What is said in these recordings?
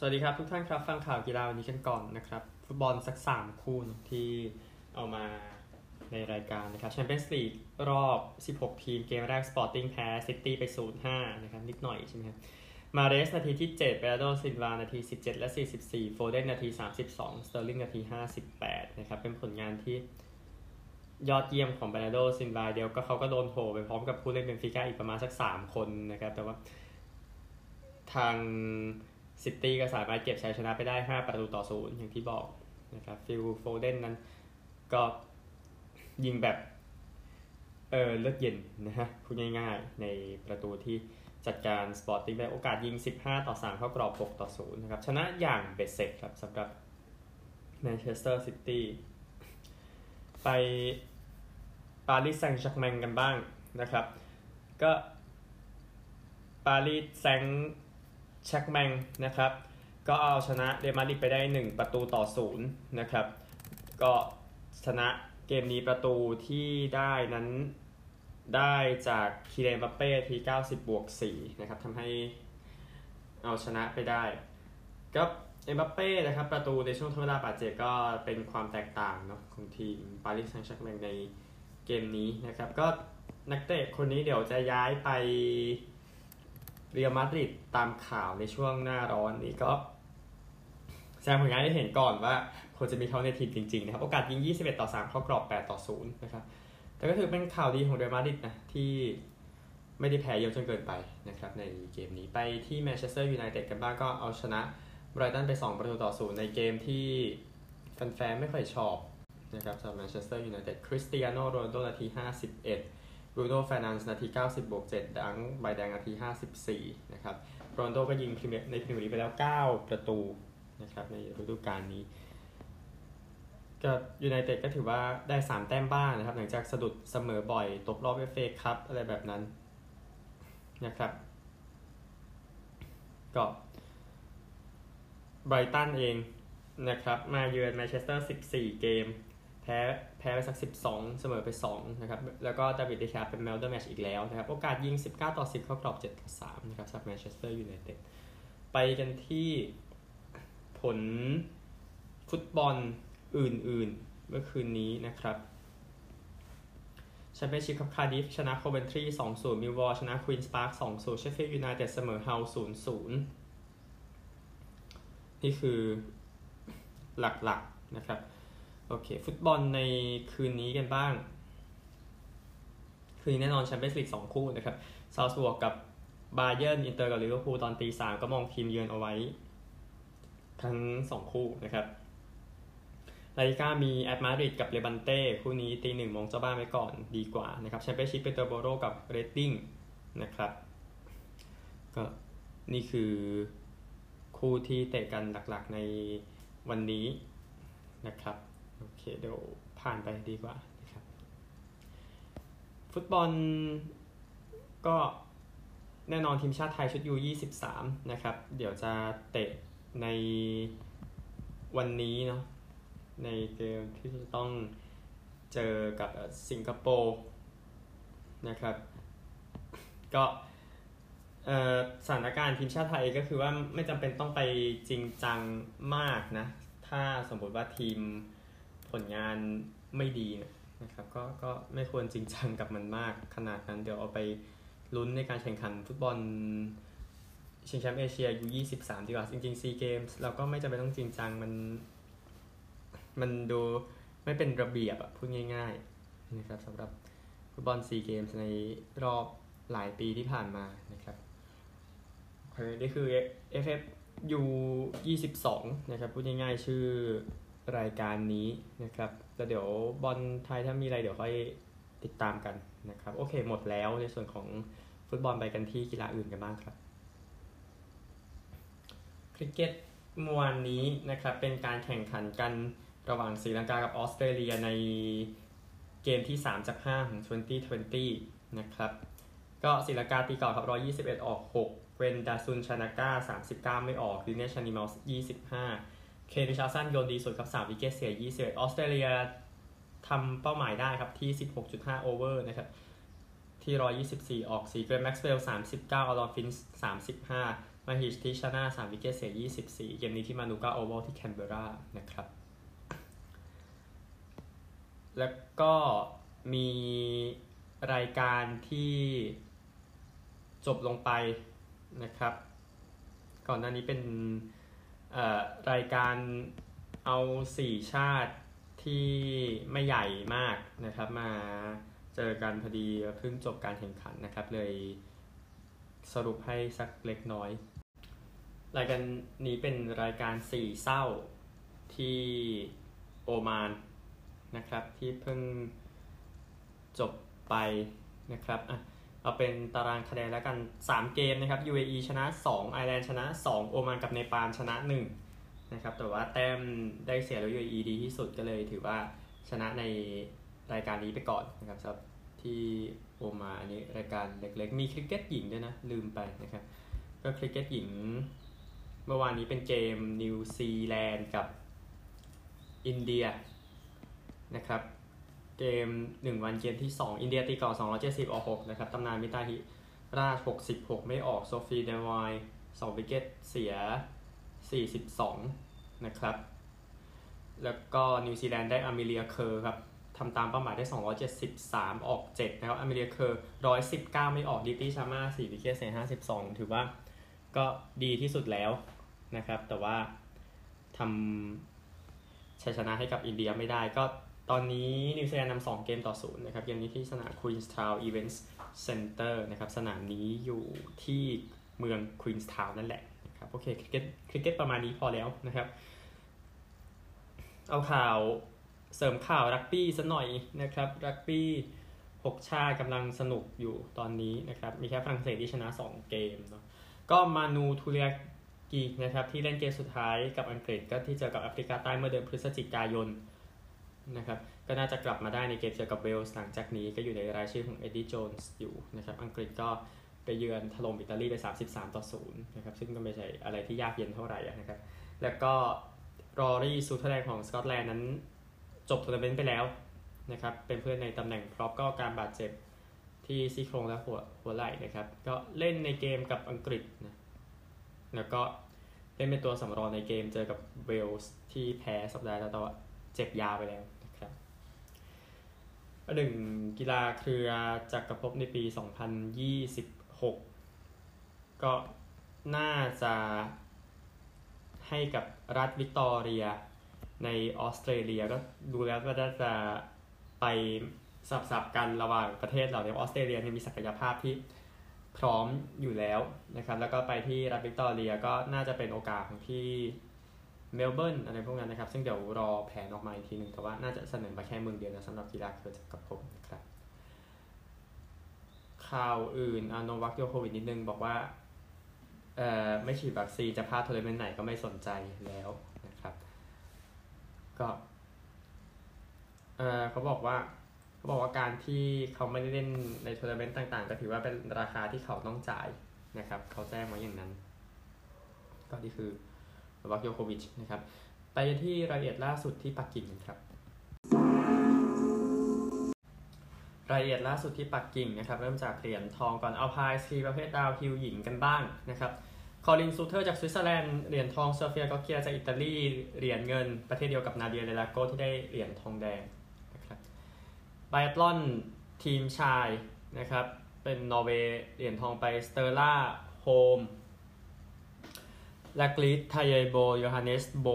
สวัสดีครับทุกท่านครับ ฟังข่าวกีฬาวันนี้กันก่อนนะครับ ฟุตบอลสัก 3 คู่ที่เอามาในรายการนะครับแชมเปี้ยนส์ลีกรอบ 16 ทีมเกมแรกสปอร์ติ้งแพ้ซิตี้ไป 0-5 นะครับ นิดหน่อยใช่ไหมครับมาห์เรซนาทีที่ 7 แบร์นาร์โดซิลวา นาที 17 และ 44 โฟเดนนาที 32 สเตอร์ลิงนาที 58 นะครับ เป็นผลงานที่ยอดเยี่ยมของแบร์นาร์โดซิลวาเดี๋ยวก็เขาก็โดนโผไปพร้อมกับผู้เล่นเบนฟิก้าอีกประมาณสัก 3 คนนะครับ แต่ว่าทาง ซิตี้ก็สามารถเก็บชัยชนะไปได้ 5 ประตูต่อศูนย์อย่างที่บอกนะครับฟิลโฟเดนนั้นก็ยิงแบบเออเลือดเย็นนะฮะพูดง่ายๆ ในประตูที่จัดการสปอร์ติ้งได้โอกาสยิง 15 ต่อ 3 เข้ากรอบ 6 ต่อ 0 นะครับ ชนะอย่างเบ็ดเสร็จครับสำหรับแมนเชสเตอร์ซิตี้ไปปารีสแซงต์แชร์กแมงกันบ้างนะครับ ก็ปารีสแซงต์แชร์กแมงนะครับก็เอาชนะเรอัลมาดริดไปได้ 1 ประตูต่อ0นะครับ ก็ชนะเกมนี้ประตูที่ได้นั้นได้จากคีเลียนเอ็มบัปเป้ที่ 90 บวก 4 นะครับทำให้เอาชนะไปได้ก็เอ็มบัปเป้นะครับประตูในช่วงทดเวลาบาดเจ็บก็เป็นความแตกต่างเนาะของทีมปารีสแซงต์แชร์กแมงในเกมนี้นะครับ ก็นักเตะคนนี้เดี๋ยวจะย้ายไป เรอัลมาดริดตามข่าวในช่วงหน้าร้อนนี้ก็แสดงผลงานให้เห็นก่อนว่าควรจะมีเขาในทีมจริงๆนะครับ โอกาสยิง 21 ต่อ 3 เข้ากรอบ 8 ต่อ 0 นะครับ แต่ก็ถือเป็นข่าวดีของเรอัลมาดริดนะ ที่ไม่ได้แพ้เยอะจนเกินไปนะครับ ในเกมนี้ไปที่แมนเชสเตอร์ยูไนเต็ดกันบ้างก็เอาชนะไบรตันไป 2 ประตูต่อ 0 ในเกมที่แฟนๆไม่ค่อยชอบนะครับสำหรับแมนเชสเตอร์ยูไนเต็ดคริสเตียโนโรนัลโดนาที 51 บรูโน่แฟร์นันด์สนาที 90 บวก 7 ดังค์ใบแดงนาที 54 นะครับโรนัลโดก็ยิงพรีเมียร์ในพรีเมียร์ลีกไปแล้ว 9 ประตูนะครับในฤดูกาลนี้ก็ยูไนเต็ดก็ถือว่าได้ 3 แต้มบ้างนะครับ หลังจากสะดุดเสมอบ่อย ตกรอบเอฟเอคัพอะไรแบบนั้นนะครับ ก็ไบรตันเองนะครับ มาเยือนแมนเชสเตอร์ 14 เกม พ้แพ้ไปสัก 12 เสมอไป 2 นะครับ แล้วก็ดาวิดเดเคอาเป็น man of the match อีกแล้วนะครับ โอกาสยิง 19 ต่อ 10 เข้ากรอบ 7 ต่อ 3 นะครับสำหรับแมนเชสเตอร์ยูไนเต็ดไปกันที่ผลฟุตบอลอื่นๆ เมื่อคืนนี้นะครับแชมเปี้ยนชิพครับคาร์ดิฟฟ์ชนะโคเวนทรี 2-0 มิลวอลชนะควีนส์พาร์ค 2-0 เชฟฟิลด์ยูไนเต็ดเสมอฮัลล์ 0-0 นี่คือหลักๆนะครับ โอเค ฟุตบอลในคืนนี้กันบ้าง คืนนี้แน่นอนแชมเปี้ยนส์ลีก2คู่นะครับซัลซ์บวร์กกับบาเยิร์นอินเตอร์กับลิเวอร์พูลตอนตีสามก็มองทีมเยือนเอาไว้ ทั้ง2คู่นะครับลาลิก้ามีแอตมาดริดกับเลบันเต้ คู่นี้ตีหนึ่งมองเจ้าบ้านไว้ก่อนดีกว่านะครับแชมเปี้ยนชิพเปเตอร์โบโรกับเรดดิ้งนะครับก็นี่คือคู่ที่เตะกันหลักๆในวันนี้นะครับ โอเคเดี๋ยวผ่านไปดีกว่านะครับ ฟุตบอลก็แน่นอนทีมชาติไทยชุดยู23 นะครับ เดี๋ยวจะเตะในวันนี้เนาะในเกมที่จะต้องเจอกับสิงคโปร์นะครับ ก็สถานการณ์ทีมชาติไทยก็คือว่าไม่จำเป็นต้องไปจริงจังมากนะ ถ้าสมมติว่าทีม ผลงานไม่ดีนะครับก็ก็ไม่ควรจริงจังกับมันมากขนาดนั้น เดี๋ยวเอาไปลุ้นในการแข่งขันฟุตบอลชิงแชมป์เอเชียยู23ดีกว่าจริงๆซีเกมส์เราก็ไม่จำเป็นต้องจริงจังมัน มันดูไม่เป็นระเบียบอะพูดง่ายๆนะครับสำหรับฟุตบอลซีเกมส์ในรอบหลายปีที่ผ่านมานะครับนี่คือ FF U 22 นะครับ พูดง่ายๆ ชื่อ รายการนี้นะครับแล้วเดี๋ยวบอลไทยถ้ามีอะไรเดี๋ยวค่อยติดตามกันนะครับ โอเคหมดแล้วในส่วนของฟุตบอลไปกันที่กีฬาอื่นกันบ้างครับ คริกเก็ตเมื่อวานนี้นะครับเป็นการแข่งขันกันระหว่างศรีลังกากับออสเตรเลียในเกมที่ 3 จาก 5 ของ 2020 นะครับ ก็ศรีลังกาตีก่อนครับ 121 ออก 6 เป็นดาซุนชานาก้า 39 ไม่ออกดิเนชชานดิมอล25 เคนริชาร์ดสันโยนดีสุดครับ3 wicket เสีย 21 ออสเตรเลียทำเป้าหมายได้ครับที่ 16.5 over นะครับที่ 124 ออก4เกล็นแม็กซ์เวลล์ 39 แอรอนฟินช์35 มาฮีชทีคชานา 3 wicket เสีย 24 เกมนี้ที่มานูก้าโอวัลที่แคนเบอร์รานะครับ แล้วก็มีรายการที่จบลงไปนะครับ ก่อนหน้านี้เป็น รายการเอา 4 ชาติที่ไม่ใหญ่มากนะครับมาเจอกันพอดีเพิ่งจบการแข่งขันนะครับ เลยสรุปให้สักเล็กน้อย รายการนี้เป็นรายการสี่เศร้าที่โอมานนะครับที่เพิ่งจบไปนะครับอะ เอาเป็นตารางคะแนนแล้วกัน 3 เกมนะครับ UAE ชนะ 2 ไอร์แลนด์ชนะ 2 โอมานกับเนปาลชนะ 1 นะครับ แต่ว่าแต้มได้เสียแล้ว UAE ดีที่สุดก็เลยถือว่าชนะในรายการนี้ไปก่อนนะครับสำหรับที่โอมาอันนี้รายการเล็กๆ มีคริกเก็ตหญิงด้วยนะ ลืมไปนะครับ ก็คริกเก็ตหญิง เมื่อวานนี้เป็นเกมนิวซีแลนด์กับอินเดียนะครับ เกม 1 วันเกมที่ 2 อินเดียตีก่อน270 ออก 6 นะครับตำนานมิตาลีราช 66 ไม่ออกโซฟีเดวีน 2 wicket เสีย 42 นะครับ แล้วก็นิวซีแลนด์ได้อเมเลียเคอร์ครับทำตามเป้าหมายได้ 273 ออก 7 นะครับอเมเลียเคอร์ 119 ไม่ออกดีปตี้ชาร์มา4 wicket เสีย 52 ถือว่าก็ดีที่สุดแล้วนะครับ แต่ว่าทำชัยชนะให้กับอินเดียไม่ได้ก็ ตอนนี้นิวซีแลนด์นำ2เกมต่อศูนย์นะครับเกมนี้ที่สนาม Queenstown Events Center นะครับสนามนี้อยู่ที่เมือง Queenstown นั่นแหละนะครับโอเคคริกเก็ตคริกเก็ตประมาณนี้พอแล้วนะครับ เอาข่าวเสริมข่าวรักบี้สัหน่อยนะครับรักบี้6ชาติกำลังสนุกอยู่ตอนนี้นะครับ มีแค่ฝรั่งเศสที่ชนะ 2 เกมเนาะก็มานูทูเรียกีนะครับที่เล่นเกมสุดท้ายกับอังกฤษก็ที่เจอกับแอฟริกาใต้เมื่อเดือนพฤศจิกายน นะครับก็น่าจะกลับมาได้ในเกมเจอกับเวลส์หลังจากนี้ก็อยู่ในรายชื่อของเอ็ดดี้โจนส์อยู่นะครับอังกฤษก็ไปเยือนถล่มอิตาลีไป 33 ต่อ 0 นะครับ ซึ่งก็ไม่ใช่อะไรที่ยากเย็นเท่าไหร่นะครับ แล้วก็รอรี่ซัทเธอร์แลนด์ของสกอตแลนด์นั้น จบทัวร์นาเมนต์ไปแล้วนะครับ เป็นผู้เล่นในตำแหน่ง prop ก็การบาดเจ็บที่ซี่โครงและหัวหัวไหล่นะครับ ก็เล่นในเกมกับอังกฤษนะ แล้วก็เล่นเป็นตัวสำรองในเกมเจอกับเวลส์ที่แพ้สัปดาห์แล้วต่ว่าเจ็บยาไปแล้ว นะครับหนึ่งกีฬาเครือจักรภพในปี 2026 ก็น่าจะให้กับรัฐวิกตอเรียในออสเตรเลียก็ดูแล้วก็น่าจะไปสับสับกันระหว่างประเทศเราเนี่ยออสเตรเลียมีศักยภาพที่พร้อมอยู่แล้วนะครับ แล้วก็ไปที่รัฐวิกตอเรียก็น่าจะเป็นโอกาสที่ เมลเบิร์นอะไรพวกนั้นนะครับ ซึ่งเดี๋ยวรอแผนออกมาอีกทีหนึ่งแต่ว่าน่าจะเสนอมาแค่เมืองเดียวนะสำหรับกีฬาเครือจักรภพนะครับ ข่าวอื่นโนวัคยอโควิชนิดนึงบอกว่าเอ่อไม่ฉีดวัคซีนจะพลาดทัวร์นาเมนต์ไหนก็ไม่สนใจแล้วนะครับ ก็เออเขาบอกว่าเขาบอกว่าการที่เขาไม่ได้เล่นในทัวร์นาเมนต์ต่างๆ ก็ถือว่าเป็นราคาที่เขาต้องจ่ายนะครับ เขาแจ้งไว้อย่างนั้น ก็นี่คือ โนวัคยอโควิชนะครับ ไปที่รายละเอียดล่าสุดที่ปักกิ่งครับ รายละเอียดล่าสุดที่ปักกิ่งนะครับ เริ่มจากเหรียญทองก่อนอัลไพน์สกีประเภท downhill หญิงกันบ้างนะครับคอรินน์ซูเทอร์จากสวิตเซอร์แลนด์ เหรียญทองโซเฟียกอจจาจากอิตาลี เหรียญเงินประเทศเดียวกับนาเดียเดลาโกที่ได้เหรียญทองแดงนะครับไบอัตลอนทีมชายนะครับ เป็นนอร์เวย์เหรียญทองไปสเตอร์ล่าโฮม ลากลิสไทเยโบโยฮันเนสโบ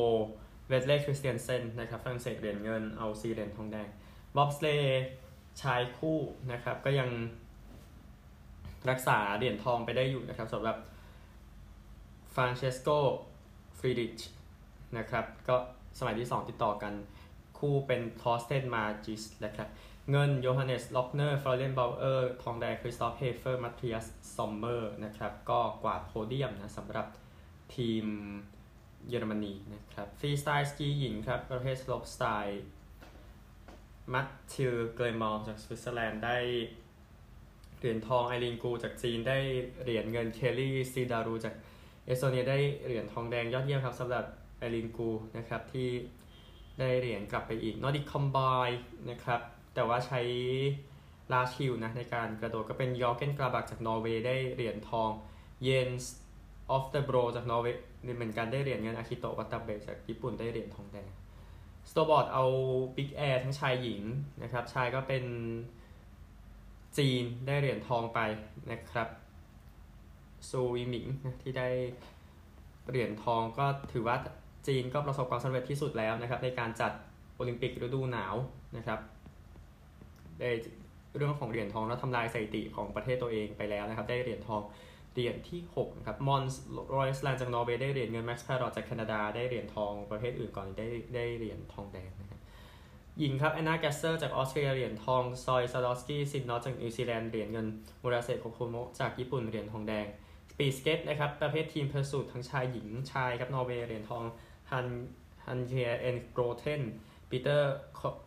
เวดเล่คริสเตียนเซนนะครับฝรั่งเศสเหรียญเงินเอาซีเหรียญทองแดงบ๊อบสเลย์ชายคู่นะครับก็ยังรักษาเหรียญทองไปได้อยู่นะครับสำหรับฟรานเชสโกฟรีดิชนะครับก็สมัยที่ 2 ติดต่อกันคู่เป็นธอร์สเทนมาร์กิสนะครับเงินโยฮันเนสล็อกเนอร์ฟลอเรียนบาวเออร์ทองแดงคริสตอฟเฮเฟอร์มัทธิอัสซอมเมอร์นะครับก็กวาดโพเดียมนะสำหรับ ทีมเยอรมนีนะครับฟรีสไตล์สกีหญิงครับ ประเภท slopestyle มาธิลด์เกรโมด์จากสวิตเซอร์แลนด์ได้เหรียญทองไอลีนกูจากจีนได้เหรียญเงินเคลลี่ซิลดารูจากเอสโตเนียได้เหรียญทองแดงยอดเยี่ยมครับสำหรับไอลีนกูนะครับที่ได้เหรียญกลับไปอีก Nordic combined นะครับแต่ว่าใช้ large hill นะในการกระโดดก็เป็นยอร์เกนกราบากจากนอร์เวย์ได้เหรียญทองเยนส์ลูราสออฟเตอโบรจากนอร์เวย์นี่เหมือนกันได้เหรียญเงินอาคิโตะวาตานาเบะจากญี่ปุ่นได้เหรียญทองแดงสโนว์บอร์ดเอา big air ทั้งชายหญิงนะครับชายก็เป็นจีนได้เหรียญทองไปนะครับซูอี้หมิงที่ได้เหรียญทองก็ถือว่าจีนก็ประสบความสำเร็จที่สุดแล้วนะครับในการจัดโอลิมปิกฤดูหนาวนะครับได้เรื่องของเหรียญทองแล้วทำลายสถิติของประเทศตัวเองไปแล้วนะครับ ได้เหรียญทอง เหรียญที่6นะครับมอนส์รอยส์แลนด์จากนอร์เวย์ได้เหรียญเงินแม็กซ์พาร์รอตจากแคนาดาได้เหรียญทองประเทศอื่นก่อนได้ได้เหรียญทองแดงนะครับหญิงครับแอนนาแกสเซอร์จากออสเตรเลียเหรียญทองโซอี้ซาดอฟสกี้ซินนอตจากนิวซีแลนด์เหรียญเงินมูราเซโคโคโมะจากญี่ปุ่นเหรียญทองแดง speed skate นะครับประเภท team pursuit ทั้งชายหญิงชายครับนอร์เวย์เหรียญทองฮันฮันเทียเอ็นโกรเทนปีเตอร์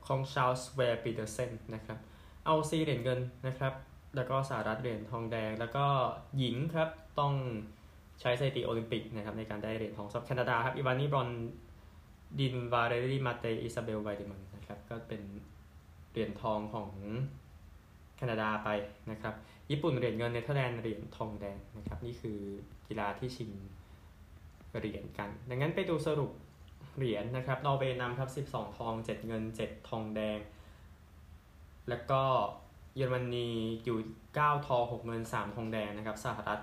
คองชาลสเวร์ปีเตอร์เซนนะครับ ROC เหรียญเงินนะครับ แล้วก็สหรัฐเหรียญทองแดง แล้วก็หญิงครับต้องใช้สถิติโอลิมปิกนะครับในการได้เหรียญทองสำหรับแคนาดาครับอีวานีบรอนดินวาเรลีมาเตอิซาเบลไวเดมันนะครับก็เป็นเหรียญทองของแคนาดาไปนะครับ ญี่ปุ่นเหรียญเงินเนเธอร์แลนด์เหรียญทองแดงนะครับ นี่คือกีฬาที่ชิงเหรียญกัน ดังนั้นไปดูสรุปเหรียญนะครับนอร์เวย์นำครับ 12 ทอง 7 เงิน 7 ทองแดง แล้วก็ เยอรมนีอยู่9ทอง6เงิน3ทองแดงนะครับสหรัฐ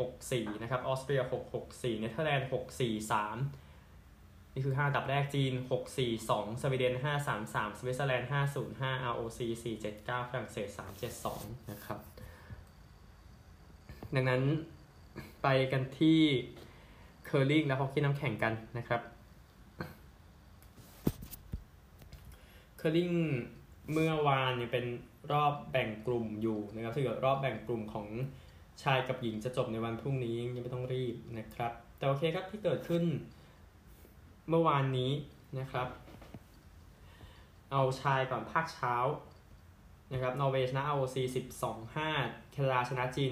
764นะครับออสเตรีย664เนเธอร์แลนด์643 นี่คือ 5 อันดับแรกจีน 642 สวีเดน 533 สวิตเซอร์แลนด์ 505 ROC 479 ฝรั่งเศส 372 นะครับ ดังนั้นไปกันที่เคอร์ลิงและฮอกกี้น้ำแข็งกันนะครับเคอร์ลิงเมื่อวานเนี่ยเป็น รอบแบ่งกลุ่มอยู่นะครับถ้าเกิดรอบแบ่งกลุ่มของชายกับหญิงจะจบในวันพรุ่งนี้ยังไม่ต้องรีบนะครับ แต่โอเคครับที่เกิดขึ้นเมื่อวานนี้นะครับ เอาชายก่อนภาคเช้านะครับนอร์เวย์ชนะ ROC 12-5แคนาดาชนะจีน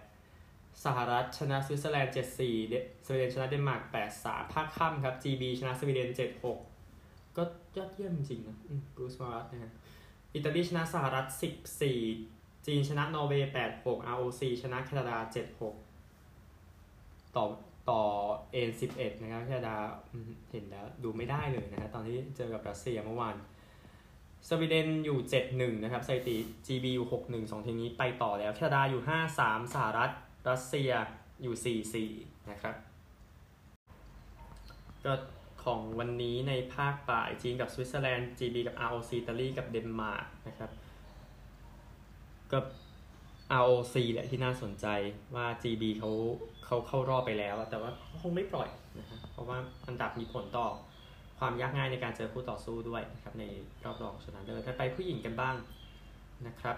18 สหรัฐชนะสวิตเซอร์แลนด์7-4สวีเดนชนะเดนมาร์ก8-3ภาคค่ำครับ GB ชนะสวีเดน 7-6 ก็ยอดเยี่ยมจริงนะบรูซมูอัตนะฮะ อิตาลีชนะสหรัฐ 14 จีนชนะนอร์เวย์ 8-6 ROC ชนะแคนาดา 7-6 ต่อต่อ end 11 นะครับแคนาดาเห็นแล้วดูไม่ได้เลยนะฮะตอนที่เจอกับรัสเซียเมื่อวานสวีเดนอยู่ 7-1 นะครับสถิติ GB อยู่ 6-1 2 ทีมนี้ไปต่อแล้ว แคนาดาอยู่ 5-3 สหรัฐ รัสเซียอยู่ 4-4 นะครับก็ ของวันนี้ในภาคบ่ายจีนกับสวิตเซอร์แลนด์ GB กับ ROC อิตาลีกับเดนมาร์กนะครับก็ ROC แหละที่น่าสนใจว่า GB เขาเขาเข้ารอบไปแล้ว แต่ว่าคงไม่ปล่อยนะฮะเพราะว่าอันดับมีผลต่อความยากง่ายในการเจอคู่ต่อสู้ด้วยนะครับในรอบรองชนะเลิศไปผู้หญิงกันบ้างนะครับ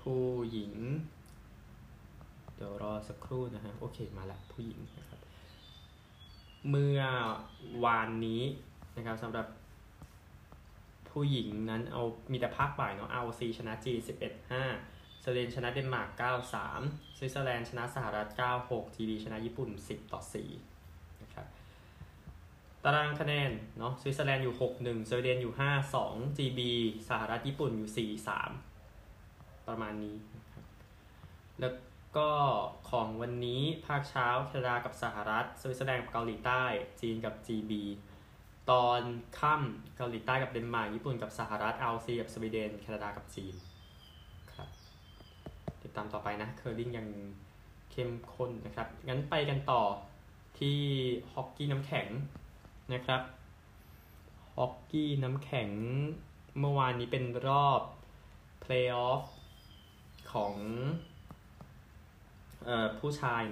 ผู้หญิง เดี๋ยวรอสักครู่นะฮะโอเคมาแล้วผู้หญิงนะครับ เมื่อวานนี้นะครับสำหรับผู้หญิงนั้นเอามีแต่ภาคบ่ายเนาะ ROC ชนะจีน11-5สวีเดนชนะเดนมาร์ก9-3สวิตเซอร์แลนด์ชนะสหรัฐ9-6 GB ชนะญี่ปุ่น 10 ต่อ4นะครับตารางคะแนนเนาะสวิตเซอร์แลนด์อยู่ 6-1สวีเดนอยู่ 5-2 GB สหรัฐญี่ปุ่นอยู่ 4-3 ประมาณนี้แล้ว ก็ของวันนี้ภาคเช้าแคนาดากับสหรัฐสวิตเซอร์แลนด์กับเกาหลีใต้ จีนกับ GB ตอนค่ำเกาหลีใต้กับเดนมาร์กญี่ปุ่นกับสหรัฐ ROC กับสวีเดนแคนาดากับจีนครับติดตามต่อไปนะเคอร์ลิงยังเข้มข้นนะครับ งั้นไปกันต่อที่ฮอกกี้น้ำแข็งนะครับฮอกกี้น้ำแข็งเมื่อวานนี้เป็นรอบเพลย์ออฟของ ผู้ชาย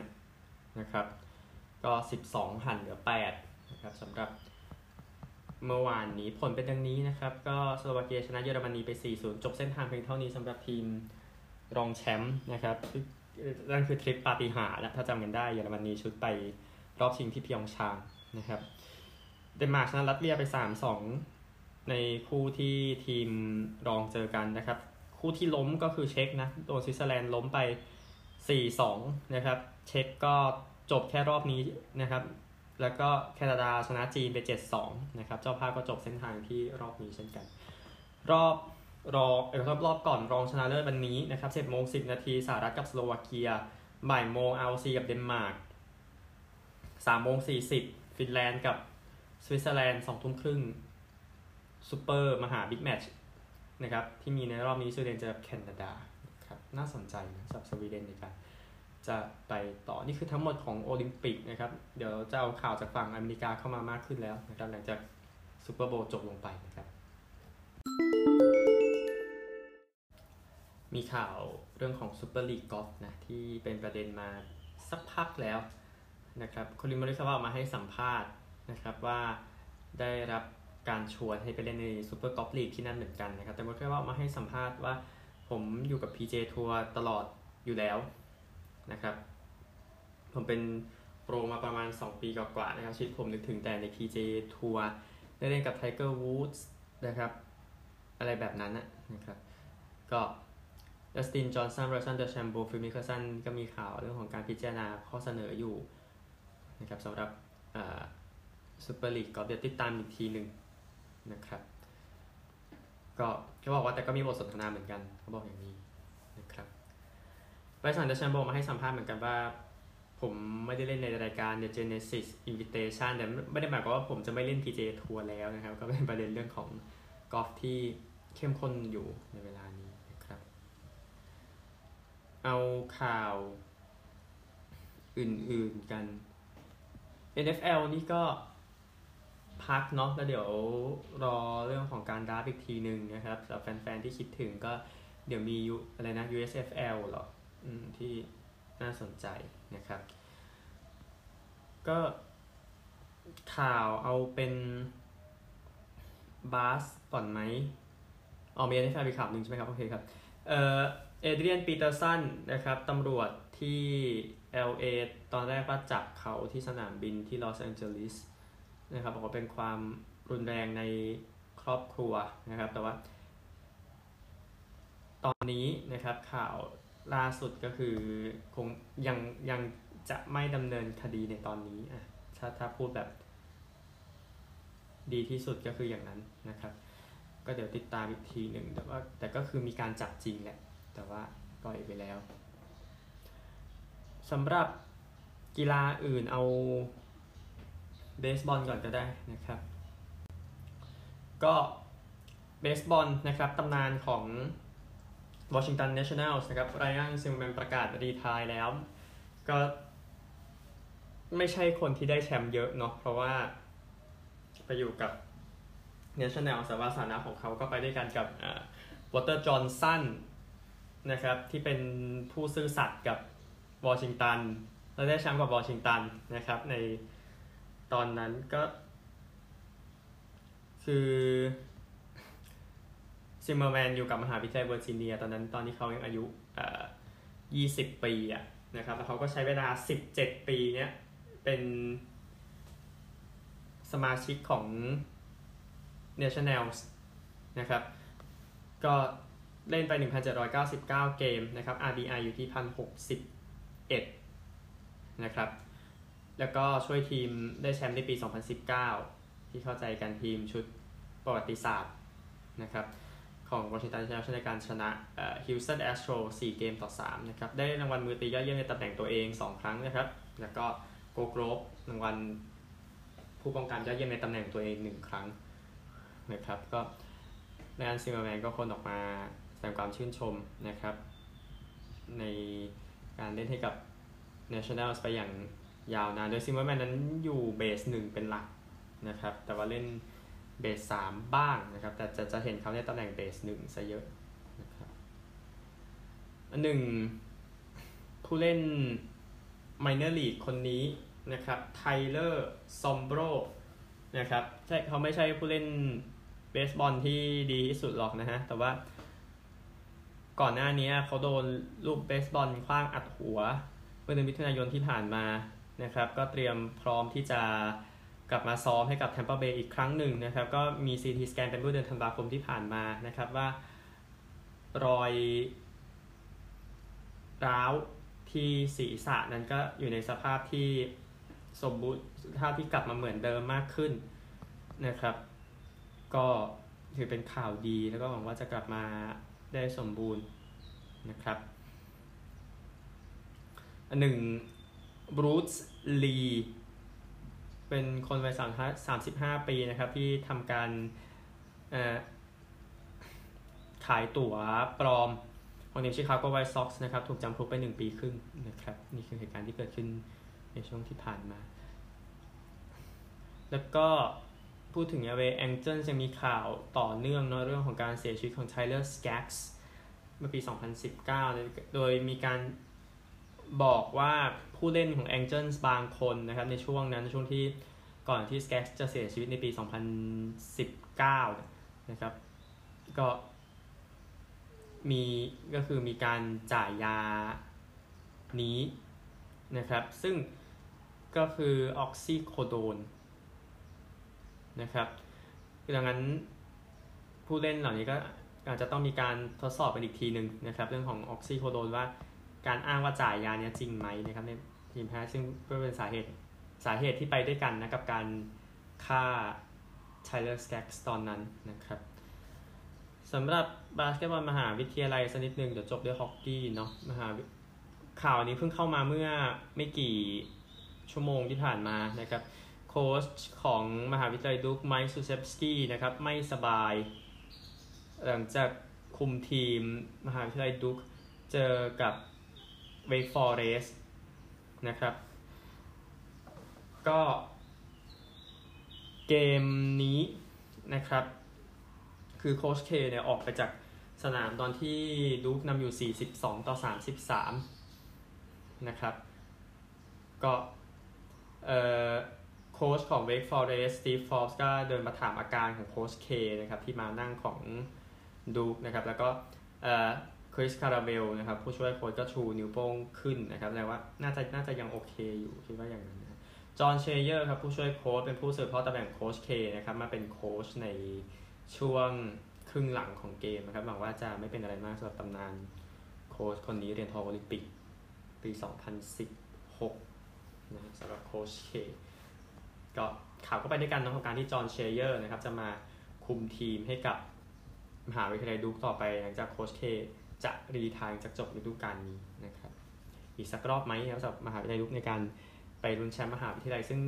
นะครับ ก็ 12 หั่นเหลือ8นะครับสำหรับเมื่อวานนี้ผลเป็นดังนี้นะครับ ก็สโลวาเกียชนะเยอรมนีไป 4-0 จบเส้นทางเพียงเท่านี้สำหรับทีมรองแชมป์นะครับนั่นคือทริปปาฏิหาริย์นะถ้าจำกันได้เยอรมนีชุดไปรอบชิงที่พยองชางนะครับ เดนมาร์กชนะรัสเซียไป 3-2 ในคู่ที่ทีมรองเจอกันนะครับ คู่ที่ล้มก็คือเช็กนะ โดนสวิตเซอร์แลนด์ล้มไป 4-2 นะครับ เช็กก็จบแค่รอบนี้นะครับ แล้วก็แคนาดาชนะจีนไป 7-2 นะครับ เจ้าภาพก็จบเส้นทางที่รอบนี้เช่นกัน รอบรอเออรอบรอบก่อนรองชนะเลิศวันนี้นะครับ7โมง10นาทีสหรัฐกับสโลวาเกียบ่ายโมง ROC กับเดนมาร์กสามโมงสี่สิบฟินแลนด์กับสวิตเซอร์แลนด์สองทุ่มครึ่งซูเปอร์มหาบิ๊กแมตช์นะครับที่มีในรอบนี้สวีเดนเจอกับแคนาดา น่าสนใจนะสำหรับสวีเดนในการจะไปต่อนี่คือทั้งหมดของโอลิมปิกนะครับ เดี๋ยวจะเอาข่าวจากฝั่งอเมริกาเข้ามามากขึ้นแล้วนะครับหลังจากซูเปอร์โบวล์จบลงไปนะครับ มีข่าวเรื่องของซูเปอร์ลีกกอล์ฟนะที่เป็นประเด็นมาสักพักแล้วนะครับคอลลินมอริคาวามาให้สัมภาษณ์นะครับว่าได้รับการชวนให้ไปเล่นในซูเปอร์กอล์ฟลีกที่นั่นเหมือนกันนะครับแต่มอริคาวามาให้สัมภาษณ์ว่า ผมอยู่กับ PJ ทัวร์ตลอดอยู่แล้วนะครับ ผมเป็นโปรมาประมาณ 2 ปีกว่าๆนะครับ ชีวิตผมนึกถึงแต่ใน PJ ทัวร์ได้เล่นกับ Tiger Woods นะครับ อะไรแบบนั้นนะครับ ก็ดัสติน จอห์นสันไบรสันเดอแชมโบฟิลมิคเคลสันก็มีข่าวเรื่องของการพิจารณาข้อเสนออยู่นะครับสำหรับซูเปอร์ลีกก็เดี๋ยวติดตามอีกทีหนึ่งนะครับ ก็เขาบอกว่าแต่ก็มีบทสนทนาเหมือนกันเขาบอกอย่างนี้นะครับไบรสันเดอแชมโบมาให้สัมภาษณ์เหมือนกันว่า ผมไม่ได้เล่นในรายการ The Genesis Invitational แต่ไม่ได้หมายความว่าผมจะไม่เล่น PJ ทัวร์แล้วนะครับ ก็เป็นประเด็นเรื่องของกอล์ฟที่เข้มข้นอยู่ในเวลานี้นะครับ เอาข่าวอื่นๆกัน NFL นี่ก็ พักเนาะแล้วเดี๋ยวรอเรื่องของการดราฟอีกทีหนึ่งนะครับสำหรับแฟนๆที่คิดถึงก็เดี๋ยวมีอะไรนะ USFL หรออที่น่าสนใจนะครับ ก็ข่าวเอาเป็นบาสก่อนไหมอ๋อมี NFL อีกข่าวหนึ่งใช่ไหมครับ โอเคครับ เอ่อเอเดรียนปีเตอร์สันนะครับตำรวจที่ LA ตอนแรกก็จับเขาที่สนามบินที่ลอสแองเจลิส นะครับบอกว่าเป็นความรุนแรงในครอบครัวนะครับ แต่ว่า ตอนนี้นะครับข่าวล่าสุดก็คือคงยังยังจะไม่ดำเนินคดีในตอนนี้อะถ้าถ้าพูดแบบดีที่สุดก็คืออย่างนั้นนะครับ ก็เดี๋ยวติดตามอีกทีหนึ่งแต่ว่าแต่ก็คือมีการจับจริงแหละแต่ว่าปล่อยไปแล้วสำหรับกีฬาอื่นเอา เบสบอลก่อนก็ได้นะครับ ก็เบสบอลนะครับตำนานของวอชิงตันเนชั่นแนลส์นะครับไรอันซิมเมอร์แมนประกาศ retire แล้ว ก็ไม่ใช่คนที่ได้แชมป์เยอะเนาะเพราะว่าไปอยู่กับเนชั่นแนลส์วาสนาของเขาก็ไปด้วยกันกับวอลเตอร์จอห์นสันนะครับที่เป็นผู้ซื่อสัตย์กับวอชิงตันและได้แชมป์กับวอชิงตันนะครับใน ตอนนั้นก็ คือซิมเมอร์แมนอยู่กับมหาวิทยาลัยเวอร์จิเนีย ตอนนั้นตอนที่เขายังอายุยี่สิบปีอะนะครับแล้วเขาก็ใช้เวลาสิบเจ็ดปีเนี้ยเป็นสมาชิกของ Nationals นะครับ ก็เล่นไป 1,799 เกมนะครับ RBI อยู่ที่ 1,061 นะครับ แล้วก็ช่วยทีมได้แชมป์ในปี 2019 ที่เข้าใจกันทีมชุดประวัติศาสตร์นะครับของวอชิงตันชนะในการชนะฮิวสตันแอสโตรส์4เกมต่อ3นะครับได้รางวัลมือตียอดเยี่ยมในตำแหน่งตัวเอง 2 ครั้งนะครับ แล้วก็ Gold Glove รางวัลผู้ป้องกันยอดเยี่ยมในตำแหน่งตัวเอง 1 ครั้งนะครับก็ไรอันซิมเมอร์แมนก็คนออกมาแสดงความชื่นชมนะครับ ในการเล่นให้กับ Nationals ไปอย่าง ยาวนานโดยซิมเมอร์แมนนั้นอยู่เบสหนึ่งเป็นหลักนะครับ แต่ว่าเล่นเบสสามบ้างนะครับ แต่จะจะเห็นเขาในตำแหน่งเบสหนึ่งซะเยอะนะครับอันหนึ่งผู้เล่น minor league คนนี้นะครับไทเลอร์ซอมโบรนะครับใช่เขาไม่ใช่ผู้เล่นเบสบอลที่ดีที่สุดหรอกนะฮะ แต่ว่าก่อนหน้านี้เขาโดนลูกเบสบอลคว้างอัดหัว เมื่อเดือนมิถุนายนที่ผ่านมา นะครับ ก็เตรียมพร้อมที่จะกลับมาซ้อมให้กับแทมเปอร์เบย์อีกครั้งหนึ่งนะครับ ก็มี CT สแกนเป็นเมื่อเดือนธันวาคมที่ผ่านมานะครับว่ารอยร้าวที่ศีรษะนั้นก็อยู่ในสภาพที่สมบูรณ์สภาพที่กลับมาเหมือนเดิมมากขึ้นนะครับ ก็ถือเป็นข่าวดีแล้วก็หวังว่าจะกลับมาได้สมบูรณ์นะครับหนึ่ง บรูซลีเป็นคนวัยสามสิบห้าปีนะครับ ที่ทำการขายตั๋วปลอมของทีมชิคาโกไวท์ซ็อกส์นะครับ ถูกจำคุกไปหนึ่งปีครึ่งนะครับ นี่คือเหตุการณ์ที่เกิดขึ้นในช่วงที่ผ่านมา แล้วก็พูดถึงแอลเอแองเจิลส์จะมีข่าวต่อเนื่องเนาะเรื่องของการเสียชีวิตของไทเลอร์สแก็กส์เมื่อปี 2019 โดยมีการ บอกว่าผู้เล่นของ Angels บางคนนะครับในช่วงนั้นช่วงที่ก่อนที่ Skaggs จะเสียชีวิตในปี 2019 นะครับ ก็มีก็คือมีการจ่ายยานี้นะครับ ซึ่งก็คือออกซิโคโดนนะครับดังนั้นผู้เล่นเหล่านี้ก็อาจจะต้องมีการทดสอบกันอีกทีหนึ่งนะครับ เรื่องของออกซิโคโดนว่า การอ้างว่าจ่ายยาเนี้ยจริงไหมนะครับในทีมแพทย์ซึ่งก็เป็นสาเหตุสาเหตุที่ไปด้วยกันนะกับการฆ่าไทเลอร์สแก็กส์ตอนนั้นนะครับสำหรับบาสเกตบอลมหาวิทยาลัยสักนิดหนึ่งเดี๋ยวจบด้วยฮอกกี้เนาะมหาข่าวนี้เพิ่งเข้ามาเมื่อไม่กี่ชั่วโมงที่ผ่านมานะครับโค้ชของมหาวิทยาลัยดูกไมค์ซูเซฟสกี้นะครับไม่สบาย หลังจากคุมทีมมหาวิทยาลัยดูกเจอกับ เวคฟอเรสต์นะครับ ก็เกมนี้นะครับ คือโค้ชเคเนี่ยออกไปจากสนามตอนที่ดูกนำอยู่ 42 ต่อ 33 นะครับ ก็เอ่อโค้ชของ Wake Forest Steve Forbes ก็เดินมาถามอาการของโค้ชเคนะครับที่มานั่งของดูกนะครับ แล้วก็เอ่อ คริสคาราเบลนะครับผู้ช่วยโค้ชก็ชูนิ้วโป้งขึ้นนะครับแสดงว่าน่าจะน่าจะยังโอเคอยู่คิดว่าอย่างนั้นนะจอห์นเชเยอร์ครับผู้ช่วยโค้ชเป็นผู้สืบทอดตำแหน่งโค้ชเคนะครับมาเป็นโค้ชในช่วงครึ่งหลังของเกมนะครับหวังว่าจะไม่เป็นอะไรมากสำหรับตำนานโค้ชคนนี้เหรียญทองโอลิมปิกปี 2016นะสำหรับโค้ชเคก็ข่าวก็ไปด้วยกันนะของการที่จอห์นเชเยอร์นะครับจะมาคุมทีมให้กับมหาวิทยาลัยดูกต่อไปหลังจากโค้ชเค จะ retire จากจบฤดูกาลนี้นะครับ อีกสักรอบไหมครับสำหรับมหาวิทยาลัยดูกในการไปลุ้นแชมป์มหาวิทยาลัยซึ่ง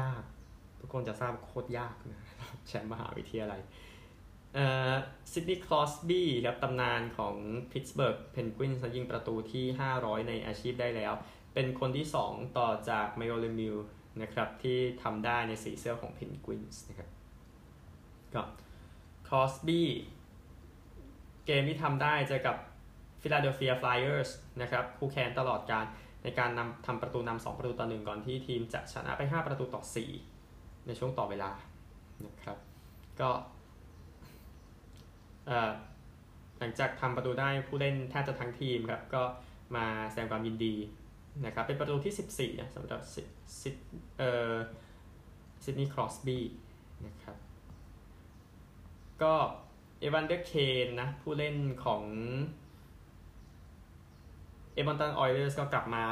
ยาก ทุกคนจะทราบโคตรยากนะแชมป์มหาวิทยาลัยซิดนีย์คลอสบี้ครับตำนานของพิตส์เบิร์กเพนกวินยิงประตูที่ 500 ในอาชีพได้แล้ว เป็นคนที่ 2 ต่อจากมาริโอเลอมิเออซ์นะครับที่ทำได้ในสีเสื้อของเพนกวินส์นะครับก็คลอสบี้เกมที่ทำได้เจอกับ ฟิลาเดลเฟียฟลายเออร์สนะครับคู่แข่งตลอดกาลในการนำทำประตูนำ2ประตูต่อหนึ่งก่อนที่ทีมจะชนะไป 5 ประตูต่อ 4 ในช่วงต่อเวลานะครับก็หลังจากทำประตูได้ผู้เล่นแทบจะทั้งทีมครับก็มาแสดงความยินดีนะครับเป็นประตูที่ 14นะสำหรับซิดเอ่อซิดนีย์ครอสบี้นะครับก็เอวันเดอร์เคนนะผู้เล่นของ เอ็ดมอนตันออยเลอร์สก็กลับมา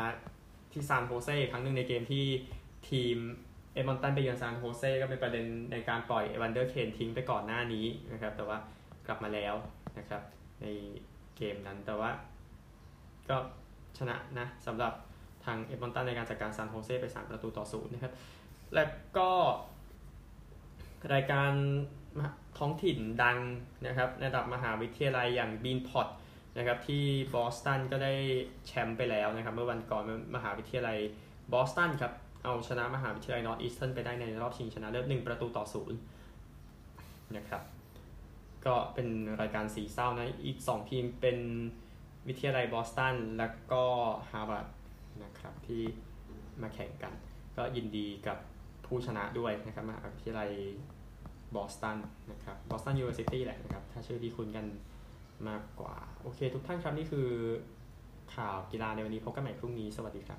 ที่ซานโฮเซ่ครั้งหนึ่งในเกมที่ทีมเอ็ดมอนตันไปเยือนซานโฮเซ่ก็เป็นประเด็นในการปล่อยอีแวนเดอร์เคนทิ้งไปก่อนหน้านี้นะครับ แต่ว่ากลับมาแล้วนะครับ ในเกมนั้นแต่ว่าก็ชนะนะสำหรับทางเอ็ดมอนตันในการจัดการซานโฮเซ่ไป 3 ประตูต่อศูนย์นะครับ แล้วก็รายการท้องถิ่นดังนะครับในระดับมหาวิทยาลัยอย่างบีนพอต นะครับที่บอสตันก็ได้แชมป์ไปแล้วนะครับเมื่อวันก่อนมหาวิทยาลัยบอสตันครับเอาชนะมหาวิทยาลัยนอร์ทอีสเทิร์นไปได้ในรอบชิงชนะเลิศ1ประตูต่อศูนย์นะครับก็เป็นรายการสี่เส้านะ อีก 2 ทีมเป็นวิทยาลัยบอสตันและก็ฮาร์วาร์ดนะครับที่มาแข่งกัน ก็ยินดีกับผู้ชนะด้วยนะครับมหาวิทยาลัยบอสตันนะครับบอสตันยูนิเวอร์ซิตี้แหละนะครับ ถ้าชื่อที่คุ้นกัน มากกว่า โอเค ทุกท่านครับนี่คือข่าวกีฬาในวันนี้พบกันใหม่พรุ่งนี้สวัสดีครับ